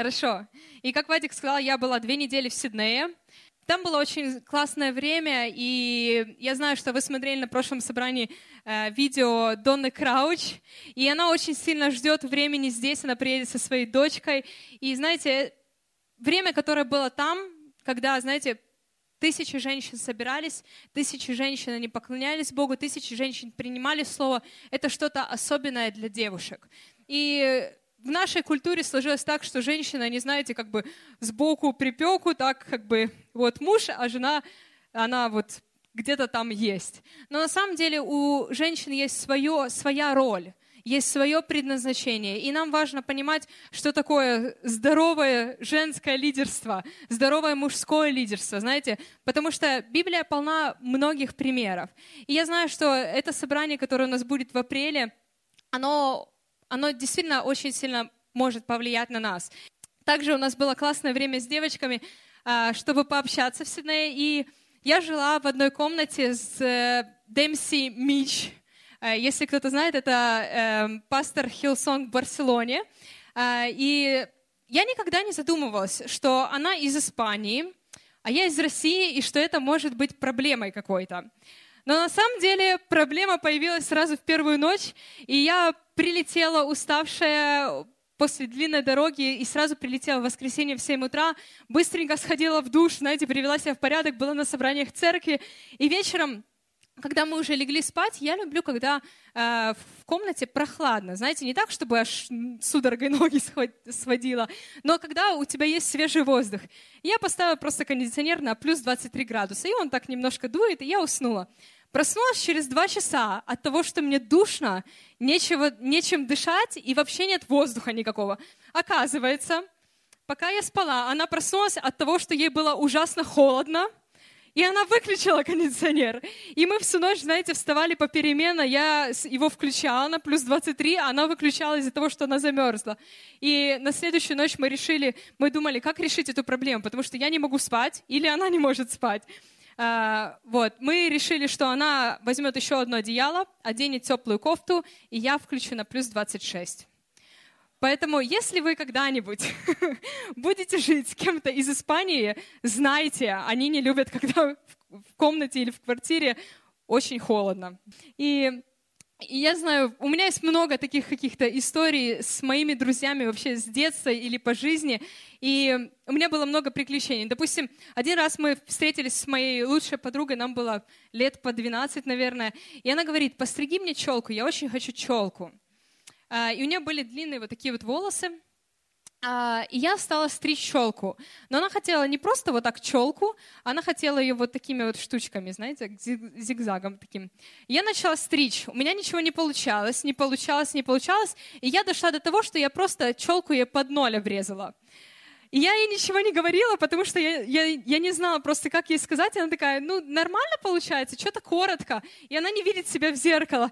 Хорошо. И как Вадик сказал, я была две недели в Сиднее. Там было очень классное время, и я знаю, что вы смотрели на прошлом собрании э, видео Донны Крауч, и она очень сильно ждет времени здесь, она приедет со своей дочкой. И знаете, время, которое было там, когда, знаете, тысячи женщин собирались, тысячи женщин, они поклонялись Богу, тысячи женщин принимали Слово, это что-то особенное для девушек. И в нашей культуре сложилось так, что женщина, не знаете, как бы сбоку припеку, так как бы вот муж, а жена, она вот где-то там есть. Но на самом деле у женщин есть свое, своя роль, есть свое предназначение. И нам важно понимать, что такое здоровое женское лидерство, здоровое мужское лидерство, знаете, потому что Библия полна многих примеров. И я знаю, что это собрание, которое у нас будет в апреле, оно оно действительно очень сильно может повлиять на нас. Также у нас было классное время с девочками, а, чтобы пообщаться в Сиднее. И я жила в одной комнате с э, Демси Мич. Э, если кто-то знает, это эм, пастор Hillsong в Барселоне. И я никогда не задумывалась, что она из Испании, а я из России, и что это может быть проблемой какой-то. Но на самом деле проблема появилась сразу в первую ночь, и я прилетела уставшая после длинной дороги и сразу прилетела в воскресенье в 7 утра, быстренько сходила в душ, знаете, привела себя в порядок, была на собраниях церкви, и вечером когда мы уже легли спать, я люблю, когда э, в комнате прохладно. Знаете, не так, чтобы аж судорогой ноги сводила, но когда у тебя есть свежий воздух. Я поставила просто кондиционер на плюс 23 градуса, и он так немножко дует, и я уснула. Проснулась через два часа от того, что мне душно, нечего, нечем дышать и вообще нет воздуха никакого. Оказывается, пока я спала, она проснулась от того, что ей было ужасно холодно, и она выключила кондиционер. И мы всю ночь, знаете, вставали попеременно. Я его включала на плюс 23, а она выключала из-за того, что она замерзла. И на следующую ночь мы решили, мы думали, как решить эту проблему, потому что я не могу спать, или она не может спать. А, вот, мы решили, что она возьмет еще одно одеяло, оденет теплую кофту, и я включу на плюс 26. Поэтому, если вы когда-нибудь будете жить с кем-то из Испании, знайте, они не любят, когда в комнате или в квартире очень холодно. И и я знаю, у меня есть много таких каких-то историй с моими друзьями вообще с детства или по жизни. И у меня было много приключений. Допустим, один раз мы встретились с моей лучшей подругой, нам было лет по 12, наверное. И она говорит, постриги мне челку, я очень хочу челку. А, и у нее были длинные вот такие вот волосы. А, и я стала стричь челку. Но она хотела не просто вот так челку, она хотела ее вот такими вот штучками, знаете, зигзагом таким. Я начала стричь. У меня ничего не получалось, не получалось, не получалось. И я дошла до того, что я просто челку ей под ноль обрезала. И я ей ничего не говорила, потому что я, я, я не знала просто, как ей сказать. И она такая, ну, нормально получается, что-то коротко. И она не видит себя в зеркало.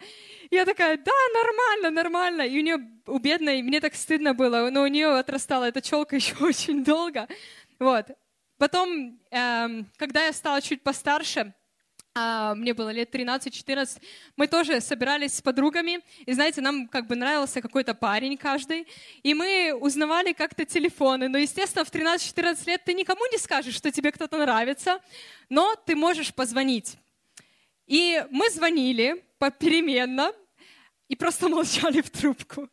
И я такая, да, нормально, нормально. И у нее, у бедной, мне так стыдно было, но у нее отрастала эта челка еще очень долго. Вот. Потом, эм, когда я стала чуть постарше, мне было лет 13-14, мы тоже собирались с подругами, и знаете, нам как бы нравился какой-то парень каждый, и мы узнавали как-то телефоны, но, естественно, в 13-14 лет ты никому не скажешь, что тебе кто-то нравится, но ты можешь позвонить. И мы звонили попеременно и просто молчали в трубку.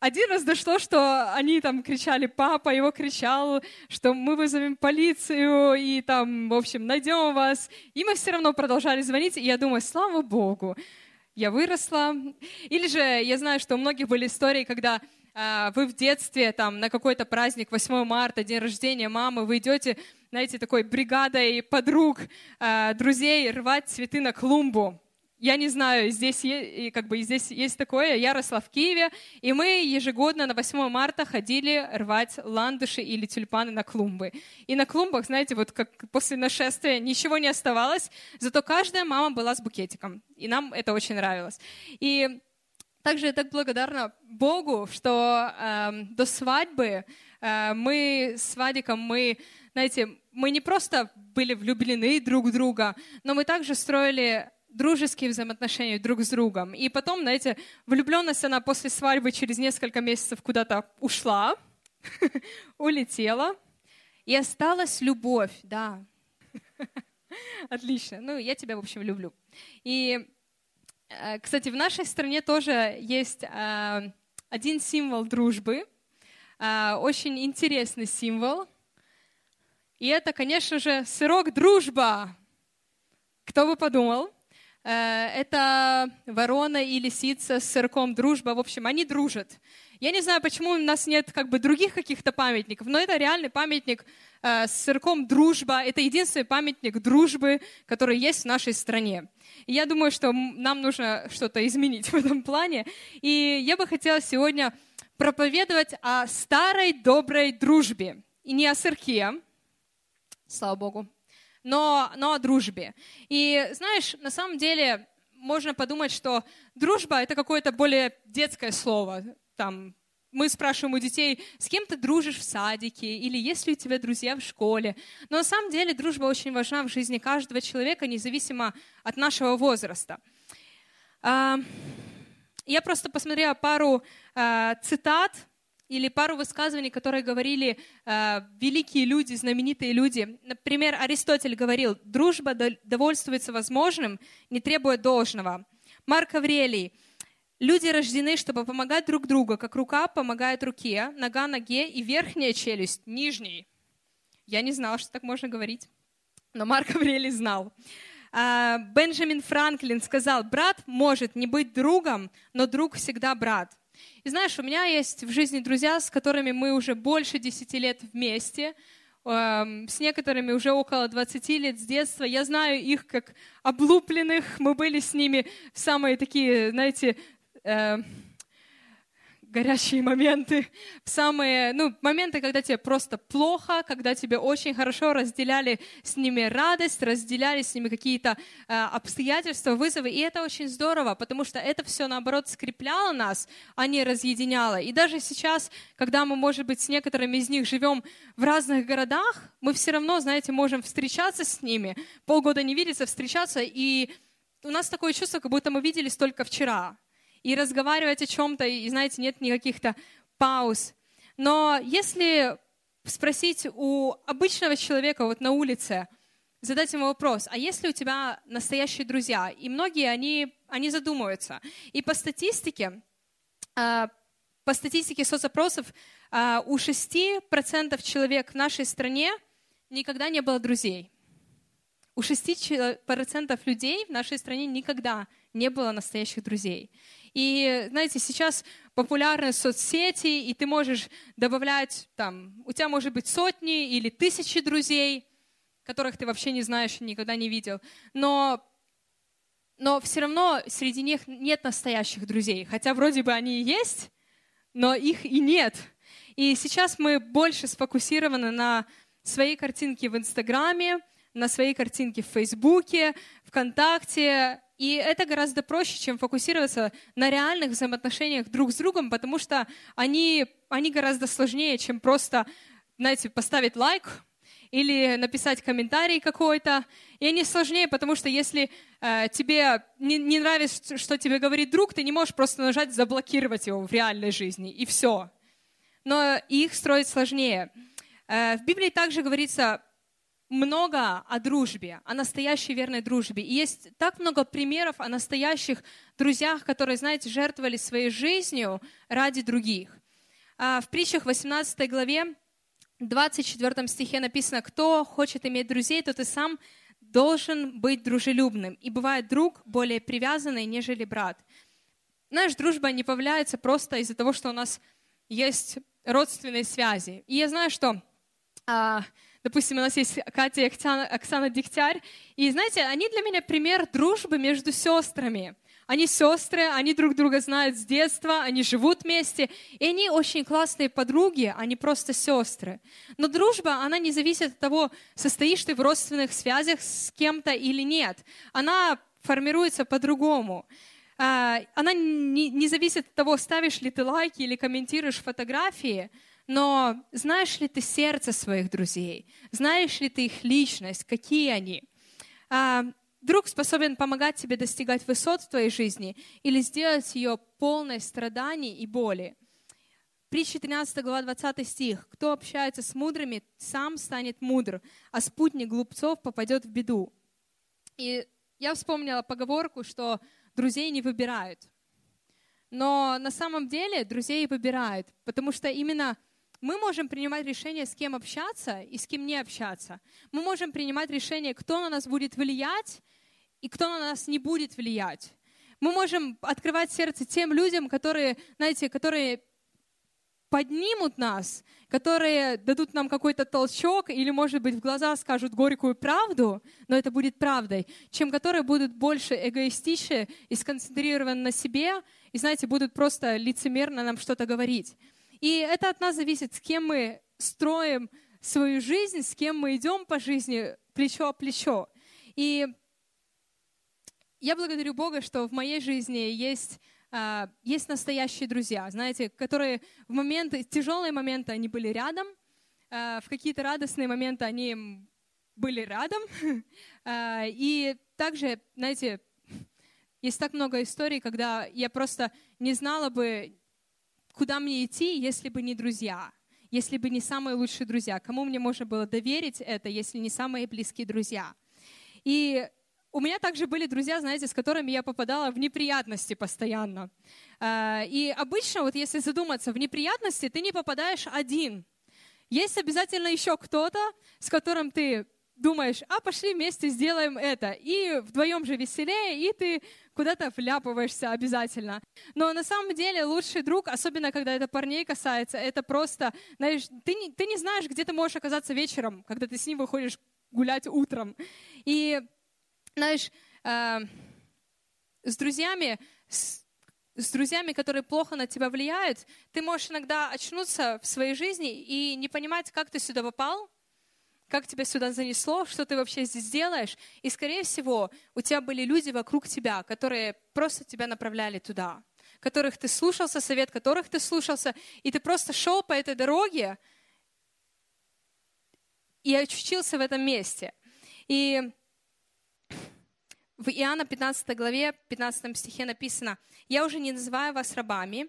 Один раз дошло, что они там кричали, папа его кричал, что мы вызовем полицию и там, в общем, найдем вас. И мы все равно продолжали звонить, и я думаю, слава Богу, я выросла. Или же я знаю, что у многих были истории, когда э, вы в детстве там на какой-то праздник, 8 марта, день рождения мамы, вы идете, знаете, такой бригадой подруг, э, друзей рвать цветы на клумбу я не знаю, здесь, есть, как бы, здесь есть такое. Я росла в Киеве, и мы ежегодно на 8 марта ходили рвать ландыши или тюльпаны на клумбы. И на клумбах, знаете, вот как после нашествия ничего не оставалось, зато каждая мама была с букетиком. И нам это очень нравилось. И также я так благодарна Богу, что э, до свадьбы э, мы с Вадиком, мы, знаете, мы не просто были влюблены друг в друга, но мы также строили дружеские взаимоотношения друг с другом. И потом, знаете, влюбленность, она после свадьбы через несколько месяцев куда-то ушла. улетела, и осталась любовь, да. Отлично. Ну, я тебя, в общем, люблю. И, э, кстати, в нашей стране тоже есть э, один символ дружбы, э, очень интересный символ. И это, конечно же, сырок дружба. Кто бы подумал? Это ворона и лисица с сырком дружба. В общем, они дружат. Я не знаю, почему у нас нет как бы других каких-то памятников, но это реальный памятник э, с сырком «Дружба». Это единственный памятник дружбы, который есть в нашей стране. И я думаю, что нам нужно что-то изменить в этом плане. И я бы хотела сегодня проповедовать о старой доброй дружбе. И не о сырке, слава Богу, но, но о дружбе. И знаешь, на самом деле можно подумать, что дружба — это какое-то более детское слово там, мы спрашиваем у детей, с кем ты дружишь в садике, или есть ли у тебя друзья в школе. Но на самом деле дружба очень важна в жизни каждого человека, независимо от нашего возраста. А, я просто посмотрела пару а, цитат или пару высказываний, которые говорили а, великие люди, знаменитые люди. Например, Аристотель говорил, дружба довольствуется возможным, не требуя должного. Марк Аврелий – Люди рождены, чтобы помогать друг другу, как рука помогает руке, нога ноге и верхняя челюсть нижней. Я не знала, что так можно говорить, но Марк Аврелий знал. А, Бенджамин Франклин сказал, брат может не быть другом, но друг всегда брат. И знаешь, у меня есть в жизни друзья, с которыми мы уже больше 10 лет вместе, эм, с некоторыми уже около 20 лет с детства. Я знаю их как облупленных. Мы были с ними в самые такие, знаете, э, горячие моменты, в самые, ну, моменты, когда тебе просто плохо, когда тебе очень хорошо разделяли с ними радость, разделяли с ними какие-то э, обстоятельства, вызовы, и это очень здорово, потому что это все, наоборот, скрепляло нас, а не разъединяло. И даже сейчас, когда мы, может быть, с некоторыми из них живем в разных городах, мы все равно, знаете, можем встречаться с ними, полгода не видеться, встречаться, и у нас такое чувство, как будто мы виделись только вчера и разговаривать о чем-то, и, знаете, нет никаких-то пауз. Но если спросить у обычного человека вот на улице, задать ему вопрос, а есть ли у тебя настоящие друзья? И многие, они, они задумываются. И по статистике, а, по статистике соцопросов, а, у 6% человек в нашей стране никогда не было друзей. У 6% людей в нашей стране никогда не было настоящих друзей. И, знаете, сейчас популярны соцсети, и ты можешь добавлять, там, у тебя может быть сотни или тысячи друзей, которых ты вообще не знаешь, никогда не видел. Но, но все равно среди них нет настоящих друзей. Хотя вроде бы они и есть, но их и нет. И сейчас мы больше сфокусированы на своей картинке в Инстаграме, на своей картинке в Фейсбуке, ВКонтакте, и это гораздо проще, чем фокусироваться на реальных взаимоотношениях друг с другом, потому что они, они гораздо сложнее, чем просто, знаете, поставить лайк или написать комментарий какой-то. И они сложнее, потому что если э, тебе не, не нравится, что тебе говорит друг, ты не можешь просто нажать заблокировать его в реальной жизни, и все. Но их строить сложнее. Э, в Библии также говорится много о дружбе, о настоящей верной дружбе. И есть так много примеров о настоящих друзьях, которые, знаете, жертвовали своей жизнью ради других. А, в притчах 18 главе, 24 стихе написано, «Кто хочет иметь друзей, тот и сам должен быть дружелюбным, и бывает друг более привязанный, нежели брат». Знаешь, дружба не появляется просто из-за того, что у нас есть родственные связи. И я знаю, что а, Допустим, у нас есть Катя и Оксана, Оксана Дегтярь. И знаете, они для меня пример дружбы между сестрами. Они сестры, они друг друга знают с детства, они живут вместе, и они очень классные подруги, они просто сестры. Но дружба, она не зависит от того, состоишь ты в родственных связях с кем-то или нет. Она формируется по-другому. А, она не зависит от того, ставишь ли ты лайки или комментируешь фотографии, но знаешь ли ты сердце своих друзей? Знаешь ли ты их личность? Какие они? А, друг способен помогать тебе достигать высот в твоей жизни или сделать ее полной страданий и боли. Притча 13 глава 20 стих. «Кто общается с мудрыми, сам станет мудр, а спутник глупцов попадет в беду». И я вспомнила поговорку, что друзей не выбирают. Но на самом деле друзей выбирают, потому что именно мы можем принимать решение, с кем общаться и с кем не общаться. Мы можем принимать решение, кто на нас будет влиять и кто на нас не будет влиять. Мы можем открывать сердце тем людям, которые, знаете, которые поднимут нас, которые дадут нам какой-то толчок или, может быть, в глаза скажут горькую правду, но это будет правдой, чем которые будут больше эгоистичны и сконцентрированы на себе, и, знаете, будут просто лицемерно нам что-то говорить. И это от нас зависит, с кем мы строим свою жизнь, с кем мы идем по жизни плечо о плечо. И я благодарю Бога, что в моей жизни есть а, есть настоящие друзья, знаете, которые в моменты, тяжелые моменты они были рядом, а, в какие-то радостные моменты они были рядом. А, и также, знаете, есть так много историй, когда я просто не знала бы, куда мне идти, если бы не друзья, если бы не самые лучшие друзья. Кому мне можно было доверить это, если не самые близкие друзья? И у меня также были друзья, знаете, с которыми я попадала в неприятности постоянно. А, и обычно, вот если задуматься, в неприятности ты не попадаешь один. Есть обязательно еще кто-то, с которым ты думаешь, а пошли вместе сделаем это. И вдвоем же веселее, и ты куда-то вляпываешься обязательно. Но на самом деле лучший друг, особенно когда это парней касается, это просто, знаешь, ты не, ты не знаешь, где ты можешь оказаться вечером, когда ты с ним выходишь гулять утром. И знаешь, э, с друзьями, с, с друзьями, которые плохо на тебя влияют, ты можешь иногда очнуться в своей жизни и не понимать, как ты сюда попал, как тебя сюда занесло, что ты вообще здесь делаешь. И, скорее всего, у тебя были люди вокруг тебя, которые просто тебя направляли туда, которых ты слушался, совет которых ты слушался, и ты просто шел по этой дороге и очутился в этом месте. И в Иоанна 15 главе, 15 стихе написано, «Я уже не называю вас рабами,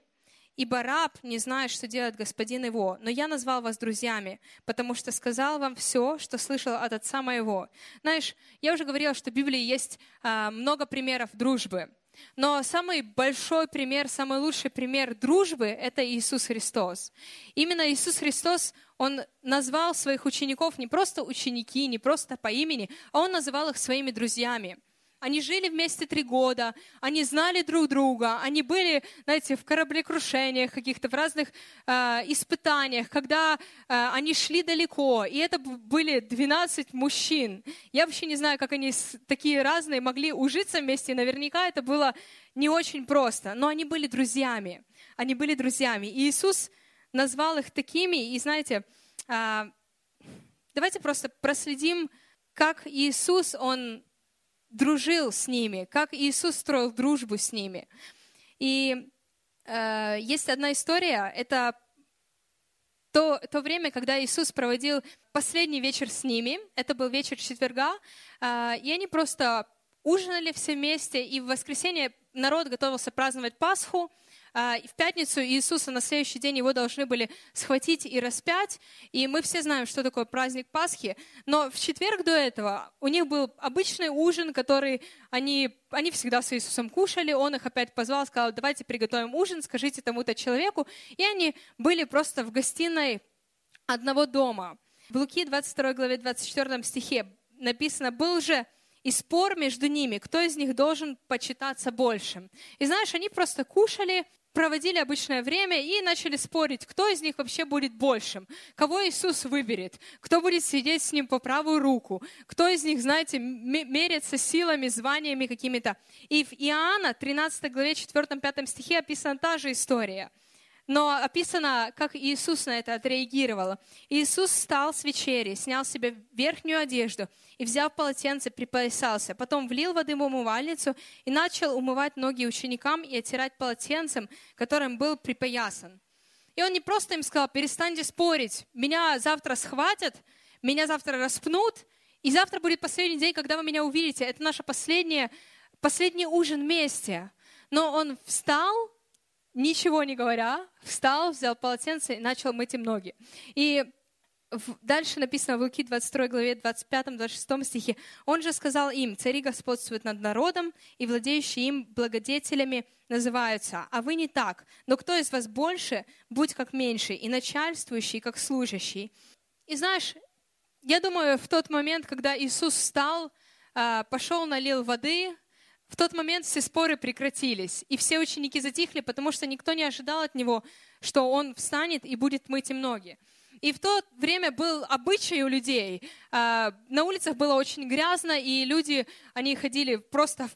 ибо раб не знает, что делает господин его, но я назвал вас друзьями, потому что сказал вам все, что слышал от отца моего». Знаешь, я уже говорила, что в Библии есть а, много примеров дружбы. Но самый большой пример, самый лучший пример дружбы — это Иисус Христос. Именно Иисус Христос, Он назвал своих учеников не просто ученики, не просто по имени, а Он называл их своими друзьями. Они жили вместе три года, они знали друг друга, они были, знаете, в кораблекрушениях каких-то, в разных э, испытаниях, когда э, они шли далеко. И это были 12 мужчин. Я вообще не знаю, как они такие разные могли ужиться вместе. Наверняка это было не очень просто, но они были друзьями. Они были друзьями. И Иисус назвал их такими. И знаете, э, давайте просто проследим, как Иисус, Он дружил с ними, как Иисус строил дружбу с ними. И э, есть одна история, это то, то время, когда Иисус проводил последний вечер с ними, это был вечер четверга, э, и они просто ужинали все вместе, и в воскресенье народ готовился праздновать Пасху, в пятницу Иисуса на следующий день его должны были схватить и распять. И мы все знаем, что такое праздник Пасхи. Но в четверг до этого у них был обычный ужин, который они, они всегда с Иисусом кушали. Он их опять позвал, сказал, давайте приготовим ужин, скажите тому-то человеку. И они были просто в гостиной одного дома. В Луки 22 главе 24 стихе написано, был же и спор между ними, кто из них должен почитаться большим. И знаешь, они просто кушали, проводили обычное время и начали спорить, кто из них вообще будет большим, кого Иисус выберет, кто будет сидеть с ним по правую руку, кто из них, знаете, мерится силами, званиями какими-то. И в Иоанна 13 главе 4-5 стихе описана та же история – но описано, как Иисус на это отреагировал. Иисус встал с вечери, снял себе верхнюю одежду и, взяв полотенце, припоясался. Потом влил воды в умывальницу и начал умывать ноги ученикам и оттирать полотенцем, которым был припоясан. И он не просто им сказал, перестаньте спорить, меня завтра схватят, меня завтра распнут, и завтра будет последний день, когда вы меня увидите. Это наш последний, ужин вместе. Но он встал, ничего не говоря, встал, взял полотенце и начал мыть им ноги. И дальше написано в Луки 22 главе 25-26 стихе. «Он же сказал им, цари господствуют над народом, и владеющие им благодетелями называются, а вы не так. Но кто из вас больше, будь как меньший, и начальствующий, как служащий». И знаешь, я думаю, в тот момент, когда Иисус встал, а, пошел, налил воды, в тот момент все споры прекратились, и все ученики затихли, потому что никто не ожидал от него, что он встанет и будет мыть им ноги. И в то время был обычай у людей. А, на улицах было очень грязно, и люди, они ходили просто,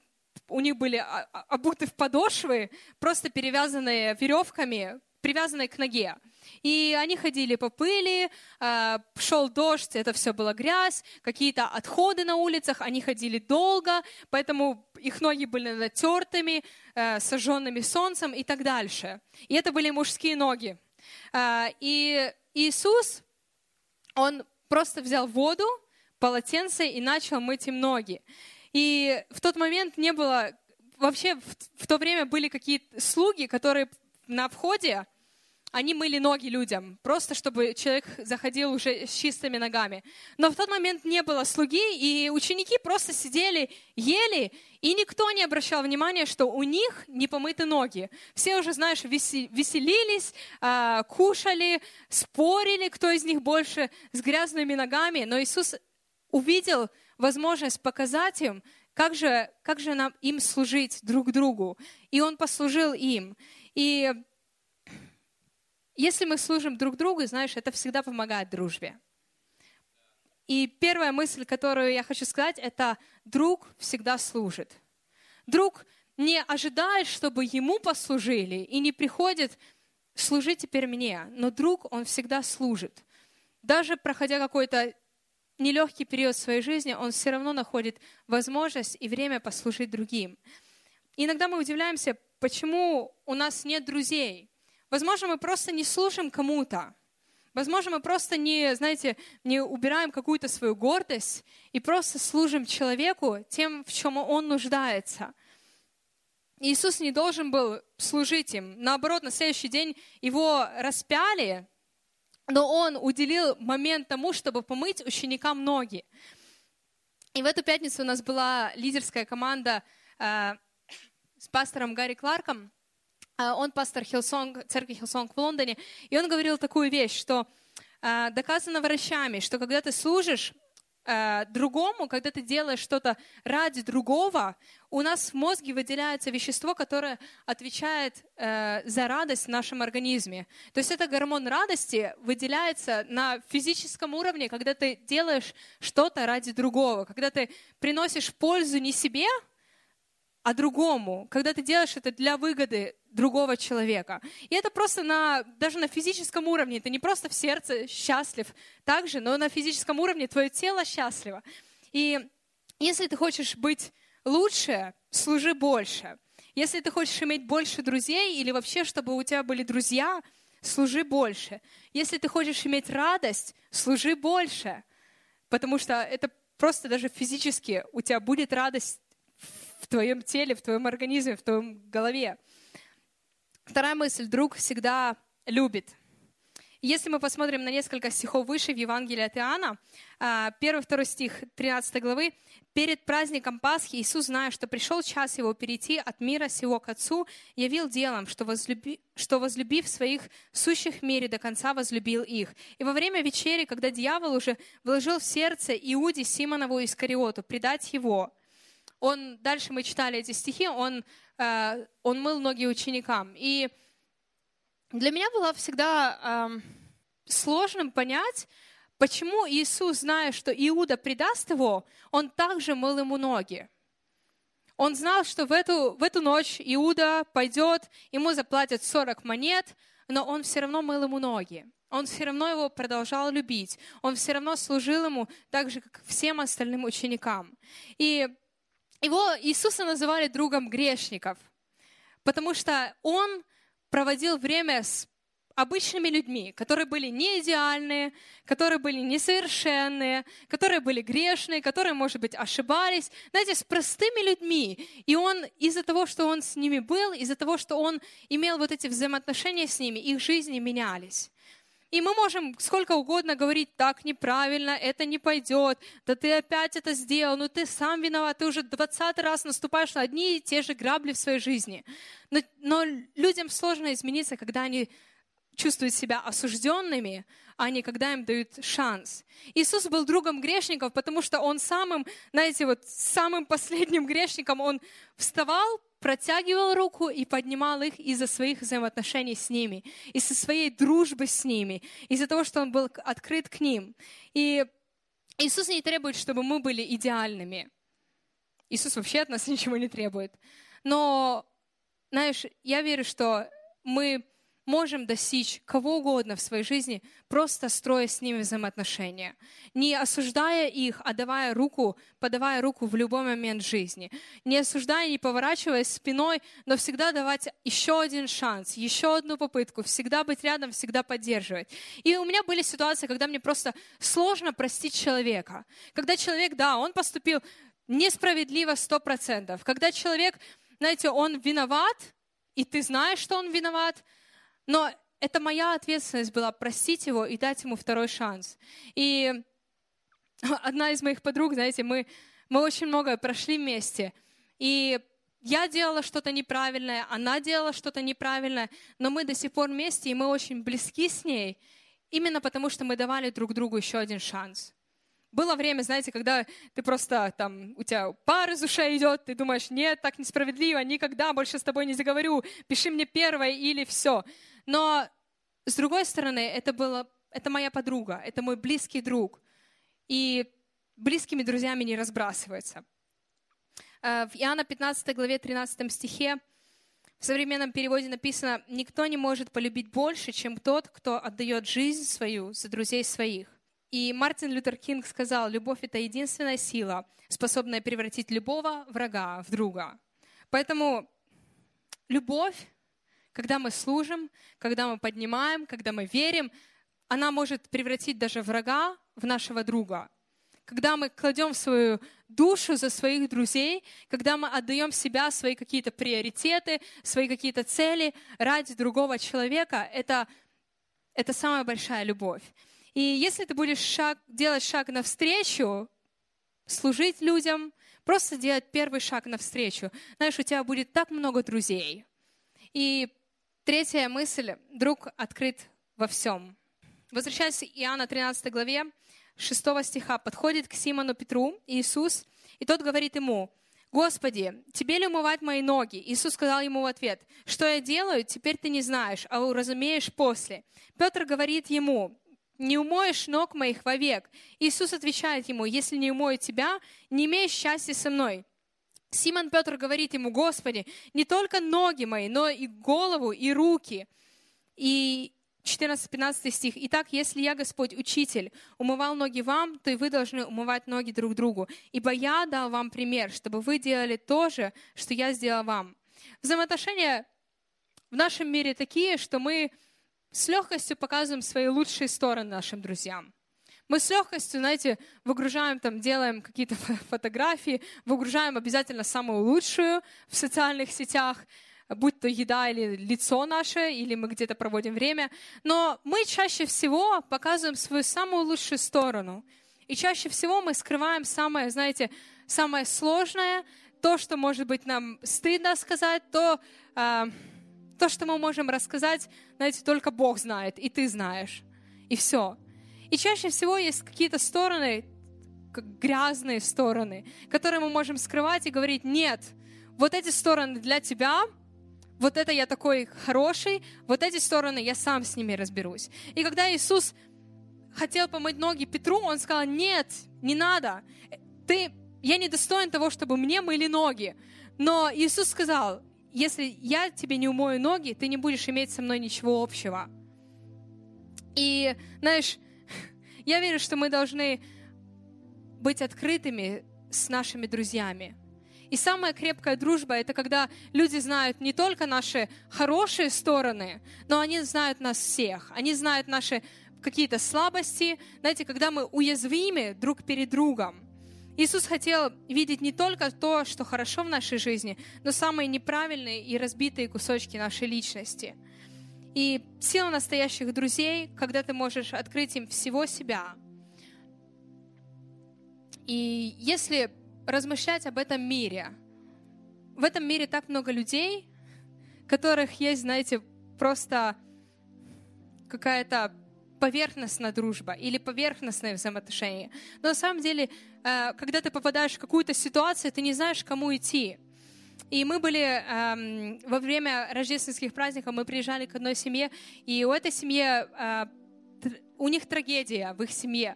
у них были а, обуты в подошвы, просто перевязанные веревками, привязанные к ноге. И они ходили по пыли, а, шел дождь, это все было грязь, какие-то отходы на улицах, они ходили долго, поэтому их ноги были натертыми, э, сожженными солнцем и так дальше. И это были мужские ноги. А, и Иисус, он просто взял воду, полотенце и начал мыть им ноги. И в тот момент не было, вообще в то время были какие-то слуги, которые на входе они мыли ноги людям, просто чтобы человек заходил уже с чистыми ногами. Но в тот момент не было слуги, и ученики просто сидели, ели, и никто не обращал внимания, что у них не помыты ноги. Все уже, знаешь, веселились, а, кушали, спорили, кто из них больше с грязными ногами. Но Иисус увидел возможность показать им, как же, как же нам им служить друг другу. И Он послужил им. И если мы служим друг другу, знаешь, это всегда помогает дружбе. И первая мысль, которую я хочу сказать, это друг всегда служит. Друг не ожидает, чтобы ему послужили, и не приходит служить теперь мне, но друг, он всегда служит. Даже проходя какой-то нелегкий период своей жизни, он все равно находит возможность и время послужить другим. Иногда мы удивляемся, почему у нас нет друзей, Возможно, мы просто не служим кому-то. Возможно, мы просто не, знаете, не убираем какую-то свою гордость и просто служим человеку тем, в чем он нуждается. Иисус не должен был служить им. Наоборот, на следующий день его распяли, но он уделил момент тому, чтобы помыть ученикам ноги. И в эту пятницу у нас была лидерская команда э, с пастором Гарри Кларком. А, он пастор Hillsong, церкви Hillsong в Лондоне, и он говорил такую вещь, что а, доказано врачами, что когда ты служишь а, другому, когда ты делаешь что-то ради другого, у нас в мозге выделяется вещество, которое отвечает э, за радость в нашем организме. То есть это гормон радости выделяется на физическом уровне, когда ты делаешь что-то ради другого, когда ты приносишь пользу не себе, а другому, когда ты делаешь это для выгоды другого человека. И это просто на, даже на физическом уровне, ты не просто в сердце счастлив также, но на физическом уровне твое тело счастливо. И если ты хочешь быть лучше, служи больше. Если ты хочешь иметь больше друзей или вообще, чтобы у тебя были друзья, служи больше. Если ты хочешь иметь радость, служи больше. Потому что это просто даже физически у тебя будет радость в твоем теле, в твоем организме, в твоем голове. Вторая мысль. Друг всегда любит. Если мы посмотрим на несколько стихов выше в Евангелии от Иоанна, а, первый, второй стих 13 главы, «Перед праздником Пасхи Иисус, зная, что пришел час Его перейти от мира сего к Отцу, явил делом, что, возлюби, что возлюбив своих сущих в мире, до конца возлюбил их. И во время вечери, когда дьявол уже вложил в сердце Иуде Симонову Искариоту предать Его, он, дальше мы читали эти стихи, он, э, он мыл ноги ученикам. И для меня было всегда э, сложным понять, почему Иисус, зная, что Иуда предаст его, он также мыл ему ноги. Он знал, что в эту, в эту ночь Иуда пойдет, ему заплатят 40 монет, но он все равно мыл ему ноги. Он все равно его продолжал любить. Он все равно служил ему так же, как всем остальным ученикам. И его Иисуса называли другом грешников, потому что он проводил время с обычными людьми, которые были не идеальные, которые были несовершенные, которые были грешные, которые, может быть, ошибались. Знаете, с простыми людьми. И он из-за того, что он с ними был, из-за того, что он имел вот эти взаимоотношения с ними, их жизни менялись. И мы можем сколько угодно говорить, так неправильно, это не пойдет, да ты опять это сделал, ну ты сам виноват, ты уже двадцатый раз наступаешь на одни и те же грабли в своей жизни. Но, но людям сложно измениться, когда они чувствуют себя осужденными, а не когда им дают шанс. Иисус был другом грешников, потому что он самым, знаете, вот самым последним грешником, он вставал, протягивал руку и поднимал их из-за своих взаимоотношений с ними, из-за своей дружбы с ними, из-за того, что он был открыт к ним. И Иисус не требует, чтобы мы были идеальными. Иисус вообще от нас ничего не требует. Но, знаешь, я верю, что мы можем достичь кого угодно в своей жизни, просто строя с ними взаимоотношения. Не осуждая их, а давая руку, подавая руку в любой момент жизни. Не осуждая, не поворачиваясь спиной, но всегда давать еще один шанс, еще одну попытку, всегда быть рядом, всегда поддерживать. И у меня были ситуации, когда мне просто сложно простить человека. Когда человек, да, он поступил несправедливо сто процентов. Когда человек, знаете, он виноват, и ты знаешь, что он виноват, но это моя ответственность была простить его и дать ему второй шанс. И одна из моих подруг, знаете, мы, мы очень многое прошли вместе. И я делала что-то неправильное, она делала что-то неправильное, но мы до сих пор вместе, и мы очень близки с ней, именно потому что мы давали друг другу еще один шанс. Было время, знаете, когда ты просто там, у тебя пар из ушей идет, ты думаешь, нет, так несправедливо, никогда больше с тобой не заговорю, пиши мне первое или все. Но с другой стороны, это, было, это моя подруга, это мой близкий друг. И близкими друзьями не разбрасываются. Э, в Иоанна 15 главе 13 стихе в современном переводе написано, «Никто не может полюбить больше, чем тот, кто отдает жизнь свою за друзей своих». И Мартин Лютер Кинг сказал, любовь — это единственная сила, способная превратить любого врага в друга. Поэтому любовь когда мы служим, когда мы поднимаем, когда мы верим, она может превратить даже врага в нашего друга. Когда мы кладем свою душу за своих друзей, когда мы отдаем себя, свои какие-то приоритеты, свои какие-то цели ради другого человека, это, это самая большая любовь. И если ты будешь шаг, делать шаг навстречу, служить людям, просто делать первый шаг навстречу, знаешь, у тебя будет так много друзей. И Третья мысль. Друг открыт во всем. Возвращаясь к Иоанна 13 главе, 6 стиха, подходит к Симону Петру Иисус, и тот говорит ему, «Господи, тебе ли умывать мои ноги?» Иисус сказал ему в ответ, «Что я делаю, теперь ты не знаешь, а уразумеешь после». Петр говорит ему, «Не умоешь ног моих вовек». Иисус отвечает ему, «Если не умою тебя, не имеешь счастья со мной». Симон Петр говорит ему, Господи, не только ноги мои, но и голову, и руки. И 14-15 стих. «Итак, если я, Господь, учитель, умывал ноги вам, то и вы должны умывать ноги друг другу. Ибо я дал вам пример, чтобы вы делали то же, что я сделал вам». Взаимоотношения в нашем мире такие, что мы с легкостью показываем свои лучшие стороны нашим друзьям. Мы с легкостью, знаете, выгружаем там, делаем какие-то фотографии, выгружаем обязательно самую лучшую в социальных сетях, будь то еда или лицо наше, или мы где-то проводим время. Но мы чаще всего показываем свою самую лучшую сторону. И чаще всего мы скрываем самое, знаете, самое сложное, то, что, может быть, нам стыдно сказать, то, э, то, что мы можем рассказать, знаете, только Бог знает, и ты знаешь. И все. И чаще всего есть какие-то стороны, как грязные стороны, которые мы можем скрывать и говорить, нет, вот эти стороны для тебя, вот это я такой хороший, вот эти стороны я сам с ними разберусь. И когда Иисус хотел помыть ноги Петру, он сказал, нет, не надо, ты, я не достоин того, чтобы мне мыли ноги. Но Иисус сказал, если я тебе не умою ноги, ты не будешь иметь со мной ничего общего. И, знаешь, я верю, что мы должны быть открытыми с нашими друзьями. И самая крепкая дружба — это когда люди знают не только наши хорошие стороны, но они знают нас всех. Они знают наши какие-то слабости. Знаете, когда мы уязвимы друг перед другом. Иисус хотел видеть не только то, что хорошо в нашей жизни, но самые неправильные и разбитые кусочки нашей личности. И сила настоящих друзей, когда ты можешь открыть им всего себя. И если размышлять об этом мире, в этом мире так много людей, которых есть, знаете, просто какая-то поверхностная дружба или поверхностные взаимоотношения. Но на самом деле, э, когда ты попадаешь в какую-то ситуацию, ты не знаешь, к кому идти. И мы были эм, во время рождественских праздников, мы приезжали к одной семье, и у этой семьи, э, у них трагедия в их семье.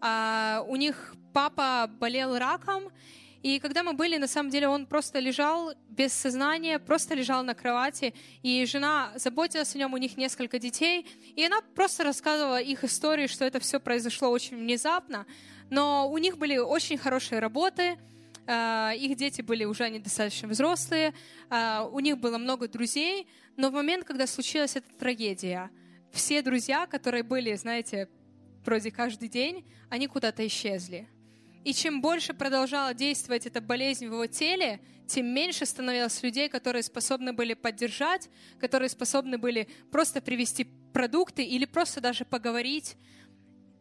Э, у них папа болел раком, и когда мы были, на самом деле, он просто лежал без сознания, просто лежал на кровати, и жена заботилась о нем, у них несколько детей, и она просто рассказывала их истории, что это все произошло очень внезапно, но у них были очень хорошие работы, их дети были уже недостаточно взрослые, а, у них было много друзей, но в момент, когда случилась эта трагедия, все друзья, которые были, знаете, вроде каждый день, они куда-то исчезли. И чем больше продолжала действовать эта болезнь в его теле, тем меньше становилось людей, которые способны были поддержать, которые способны были просто привести продукты или просто даже поговорить.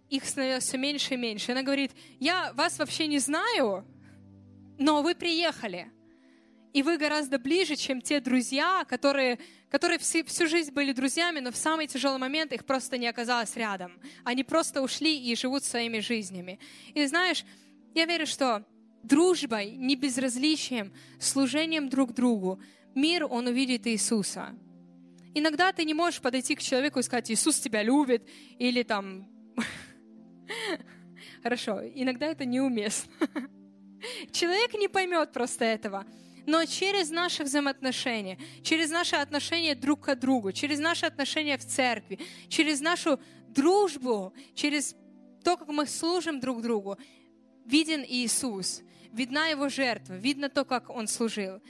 Их становилось все меньше и меньше. Она говорит, я вас вообще не знаю, но вы приехали. И вы гораздо ближе, чем те друзья, которые, которые всю, всю жизнь были друзьями, но в самый тяжелый момент их просто не оказалось рядом. Они просто ушли и живут своими жизнями. И знаешь, я верю, что дружбой, не безразличием, служением друг другу мир, он увидит Иисуса. Иногда ты не можешь подойти к человеку и сказать, Иисус тебя любит, или там... Хорошо, иногда это неуместно. Человек не поймет просто этого. Но через наши взаимоотношения, через наши отношения друг к другу, через наши отношения в церкви, через нашу дружбу, через то, как мы служим друг другу, виден Иисус, видна Его жертва, видно то, как Он служил.